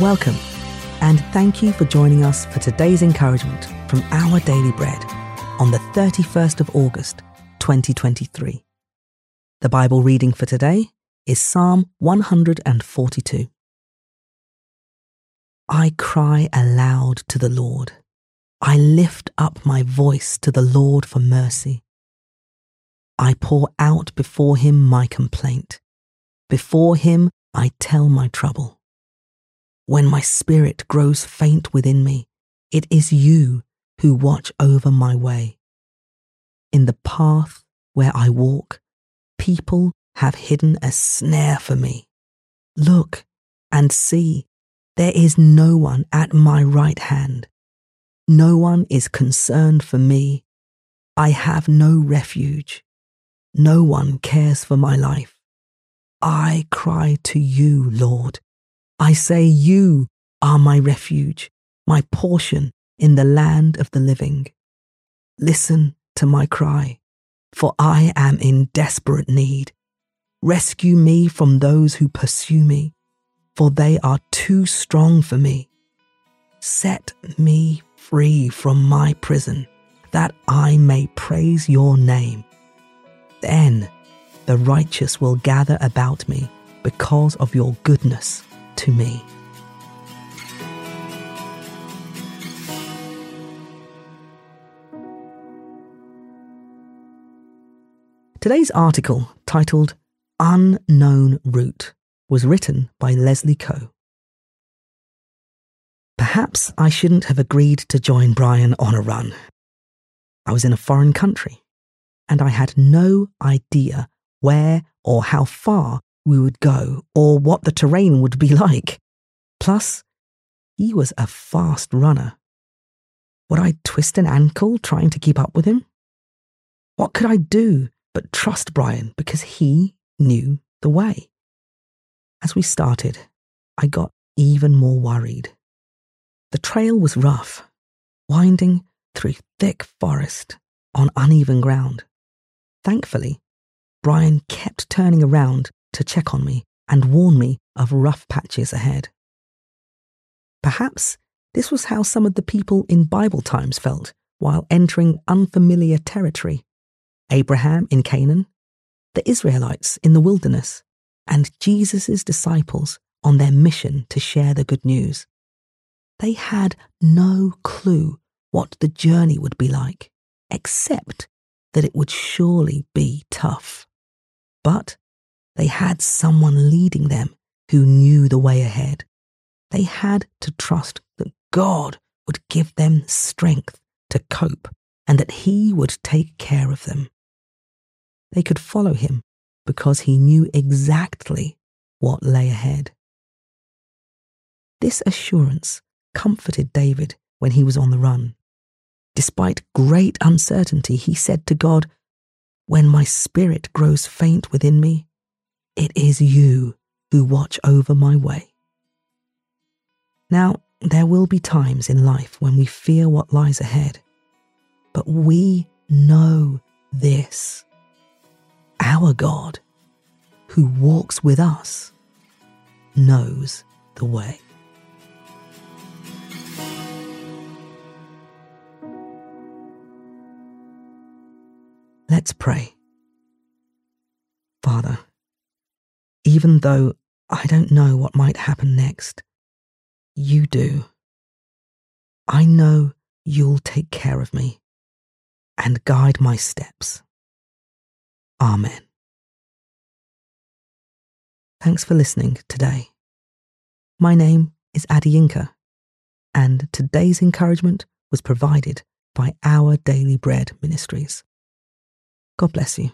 Welcome, and thank you for joining us for today's encouragement from Our Daily Bread on the 31st of August, 2023. The Bible reading for today is Psalm 142. I cry aloud to the Lord. I lift up my voice to the Lord for mercy. I pour out before him my complaint. Before him I tell my trouble. When my spirit grows faint within me, it is you who watch over my way. In the path where I walk, people have hidden a snare for me. Look and see, there is no one at my right hand. No one is concerned for me. I have no refuge. No one cares for my life. I cry to you, Lord. I say, You are my refuge, my portion in the land of the living. Listen to my cry, for I am in desperate need. Rescue me from those who pursue me, for they are too strong for me. Set me free from my prison, that I may praise your name. Then the righteous will gather about me because of your goodness to me. Today's article, titled Unknown Route, was written by Leslie Koh. Perhaps I shouldn't have agreed to join Brian on a run. I was in a foreign country, and I had no idea where or how far we would go or what the terrain would be like. Plus, he was a fast runner. Would I twist an ankle trying to keep up with him? What could I do but trust Brian because he knew the way? As we started, I got even more worried. The trail was rough, winding through thick forest on uneven ground. Thankfully, Brian kept turning around to check on me and warn me of rough patches ahead. Perhaps this was how some of the people in Bible times felt while entering unfamiliar territory Abraham in Canaan, the Israelites in the wilderness, and Jesus' disciples on their mission to share the good news. They had no clue what the journey would be like, except that it would surely be tough. But they had someone leading them who knew the way ahead. They had to trust that God would give them strength to cope and that He would take care of them. They could follow Him because He knew exactly what lay ahead. This assurance comforted David when he was on the run. Despite great uncertainty, he said to God, When my spirit grows faint within me, it is you who watch over my way. Now, there will be times in life when we fear what lies ahead, but we know this. Our God, who walks with us, knows the way. Let's pray. Father, even though I don't know what might happen next, you do. I know you'll take care of me and guide my steps. Amen. Thanks for listening today. My name is Adeyinka, and today's encouragement was provided by Our Daily Bread Ministries. God bless you.